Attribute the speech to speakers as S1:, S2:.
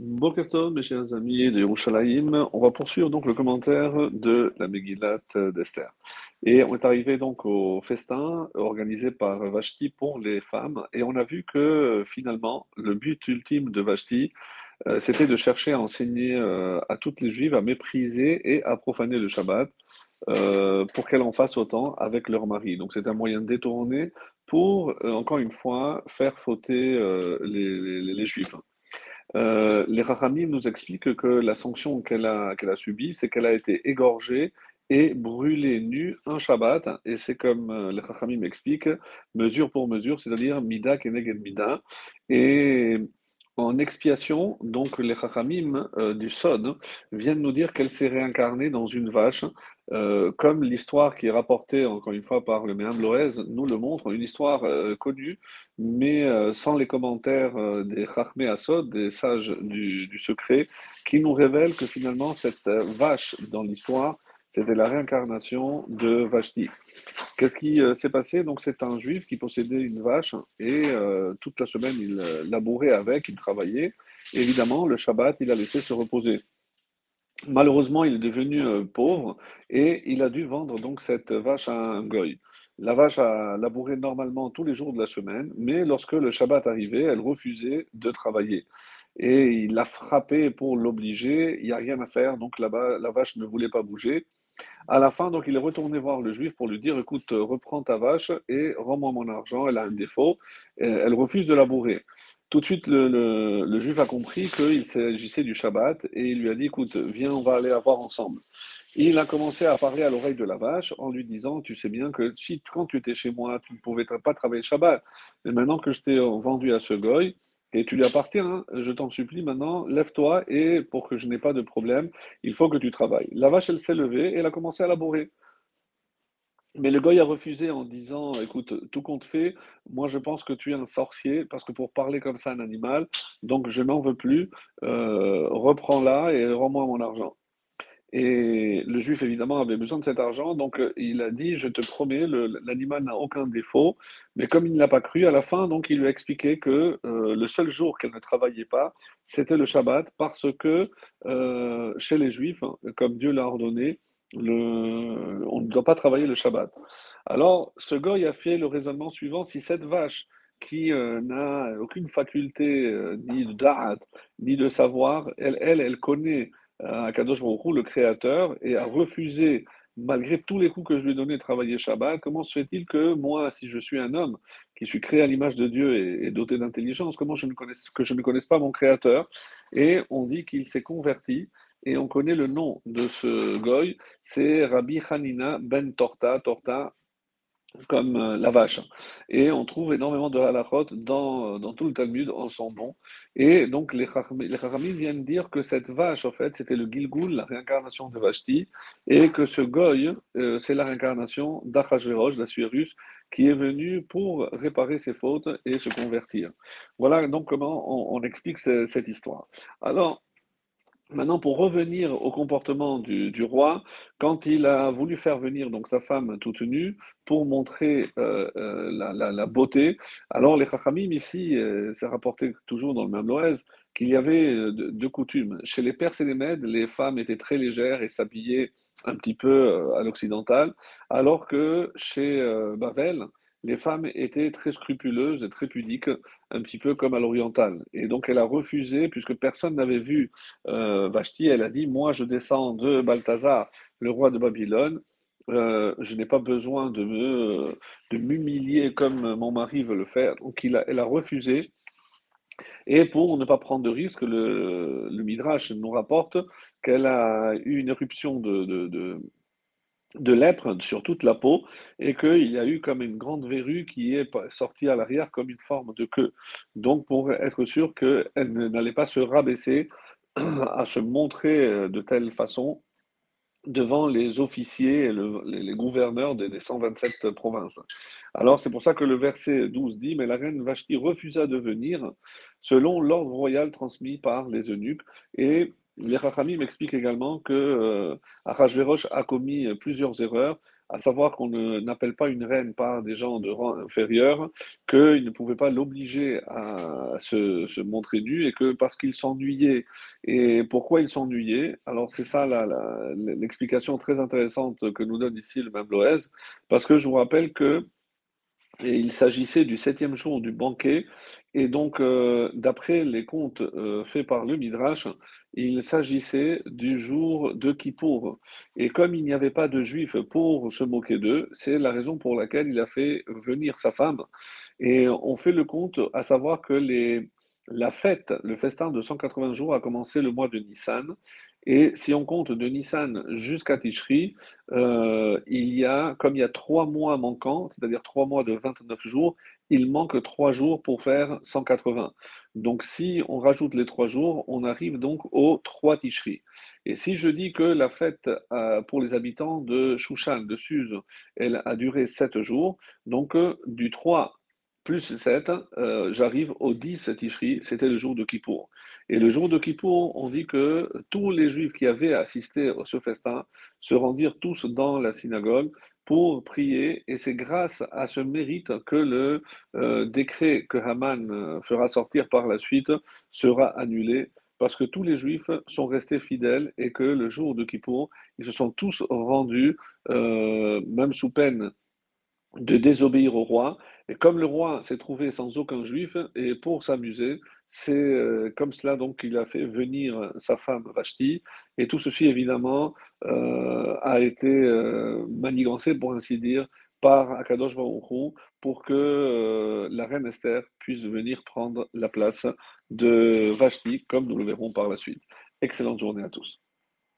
S1: Mes chers amis de Yerushalayim, on va poursuivre donc le commentaire de la Megillat d'Esther. Et on est arrivé donc au festin organisé par Vashti pour les femmes, et on a vu que finalement le but ultime de Vashti, euh, c'était de chercher à enseigner euh, à toutes les juives à mépriser et à profaner le Shabbat. Euh, pour qu'elles en fassent autant avec leur mari. Donc c'est un moyen détourné pour, encore une fois, faire fauter les juifs. Euh, les Rachamim nous expliquent que la sanction qu'elle a, subie, c'est qu'elle a été égorgée et brûlée nue un Shabbat. Et c'est comme euh, les Rachamim expliquent, mesure pour mesure, c'est-à-dire mida keneged mida. Et en expiation, donc les Chachamim euh, du Sod viennent nous dire qu'elle s'est réincarnée dans une vache, euh, comme l'histoire qui est rapportée encore une fois par le Loez nous le montre, une histoire euh, connue, mais sans les commentaires des Chachmé Asod, des sages du, du, secret, qui nous révèlent que finalement cette vache dans l'histoire, c'était la réincarnation de Vashti. Qu'est-ce qui euh, s'est passé? Donc, c'est un juif qui possédait une vache et euh, toute la semaine, il euh, labourait avec, il travaillait. évidemment, le Shabbat, il a laissé se reposer. Malheureusement, il est devenu pauvre et il a dû vendre donc cette vache à un goy. La vache a labouré normalement tous les jours de la semaine, mais lorsque le Shabbat arrivait, elle refusait de travailler. Et il l'a frappé pour l'obliger, il n'y a rien à faire, donc la vache ne voulait pas bouger. À la fin, donc, il est retourné voir le juif pour lui dire Écoute, reprends ta vache et rends-moi mon argent. Elle a un défaut. Elle refuse de labourer. Tout de suite, le, juif a compris qu'il s'agissait du Shabbat et il lui a dit Écoute, viens, on va aller la voir ensemble. Il a commencé à parler à l'oreille de la vache en lui disant Tu sais bien que si, quand tu étais chez moi, tu ne pouvais pas travailler le Shabbat. Mais maintenant que je t'ai vendu à ce goy, et tu lui appartiens, hein. je t'en supplie maintenant, lève-toi et pour que je n'ai pas de problème, il faut que tu travailles. La vache, elle s'est levée et elle a commencé à labourer. Mais le goy a refusé en disant Écoute, tout compte fait, moi je pense que tu es un sorcier, parce que pour parler comme ça un animal, donc je n'en veux plus, euh, reprends-la et rends-moi mon argent. Et le juif, évidemment, avait besoin de cet argent, donc euh, il a dit, je te promets, l'animal n'a aucun défaut. Mais comme il n'a pas cru, à la fin, donc il lui a expliqué que euh, le seul jour qu'elle ne travaillait pas, c'était le Shabbat, parce que euh, chez les juifs, hein, comme Dieu l'a ordonné, on ne doit pas travailler le Shabbat. Alors, ce goy a fait le raisonnement suivant, si cette vache qui n'a aucune faculté ni de da'at, ni de savoir, elle, elle, elle connaît Kadosh Baruch le créateur, et a refusé, malgré tous les coups que je lui ai donnés, de travailler Shabbat, comment se fait-il que moi, si je suis un homme qui suis créé à l'image de Dieu et, doté d'intelligence, comment je ne connaisse, que je ne connaisse pas mon créateur Et on dit qu'il s'est converti, et on connaît le nom de ce goy, c'est Rabbi Hanina ben Torta, Torta comme euh, la vache. Et on trouve énormément de halachot dans, euh, dans tout le Talmud en son bon. Et donc les Chachamim viennent dire que cette vache, en fait, c'était le Gilgul, la réincarnation de Vashti, et que ce goy, euh, c'est la réincarnation d'Achashverosh, d'Assuérus, qui est venu pour réparer ses fautes et se convertir. Voilà donc comment on, on explique cette histoire. Alors, Maintenant, pour revenir au comportement du, roi, quand il a voulu faire venir donc sa femme toute nue pour montrer euh, euh, la, beauté, alors les Chachamim ici, euh, c'est rapporté toujours dans le même Loès, qu'il y avait deux coutumes. Chez les Perses et les Mèdes, les femmes étaient très légères et s'habillaient un petit peu à l'occidental, alors que chez Bavel, les femmes étaient très scrupuleuses et très pudiques, un petit peu comme à l'oriental. Et donc elle a refusé, puisque personne n'avait vu euh, Vashti, elle a dit, moi je descends de Balthazar, le roi de Babylone, euh, je n'ai pas besoin de me de m'humilier comme mon mari veut le faire. Donc il a, elle a refusé. Et pour ne pas prendre de risque, le, Midrash nous rapporte qu'elle a eu une éruption de lèpre sur toute la peau et qu'il y a eu comme une grande verrue qui est sortie à l'arrière comme une forme de queue. Donc pour être sûr qu'elle n'allait pas se rabaisser à se montrer euh, de telle façon devant les officiers et les, gouverneurs des, 127 provinces. Alors c'est pour ça que le verset 12 dit, mais la reine Vashti refusa de venir selon l'ordre royal transmis par les eunuques et les Rachamim m'expliquent également que euh, a commis plusieurs erreurs à savoir qu'on n'appelle pas une reine par des gens de rang inférieur, qu'il ne pouvait pas l'obliger à se, montrer nu et que parce qu'il s'ennuyait. Et pourquoi il s'ennuyait Alors c'est ça l'explication très intéressante que nous donne ici le même Loès, parce que je vous rappelle que et il s'agissait du septième jour du banquet. Et donc, euh, d'après les comptes euh, faits par le Midrash, il s'agissait du jour de Kippour. Et comme il n'y avait pas de juifs pour se moquer d'eux, c'est la raison pour laquelle il a fait venir sa femme. Et on fait le compte à savoir que les, la fête, le festin de 180 jours a commencé le mois de Nissan et si on compte de Nissan jusqu'à Tishri, euh, il y a, comme il y a trois mois manquants, c'est-à-dire trois mois de 29 jours, il manque trois jours pour faire 180. Donc si on rajoute les trois jours, on arrive donc au 3 Tishri. Et si je dis que la fête euh, pour les habitants de Shushan, de Suse, elle a duré sept jours, donc euh, du 3 plus 7, euh, j'arrive au 10 Tishri, c'était le jour de Kippour. Et le jour de Kippour, on dit que tous les juifs qui avaient assisté à ce festin se rendirent tous dans la synagogue pour prier, et c'est grâce à ce mérite que le euh, décret que Haman euh, fera sortir par la suite sera annulé, parce que tous les juifs sont restés fidèles et que le jour de Kippour, ils se sont tous rendus, même sous peine de désobéir au roi. Et comme le roi s'est trouvé sans aucun juif, et pour s'amuser, c'est euh, comme cela donc qu'il a fait venir sa femme Vashti. Et tout ceci, évidemment, euh, a été euh, manigancé, pour ainsi dire, par Akadosh Baruch pour que la reine Esther puisse venir prendre la place de Vashti, comme nous le verrons par la suite. Excellente journée à tous.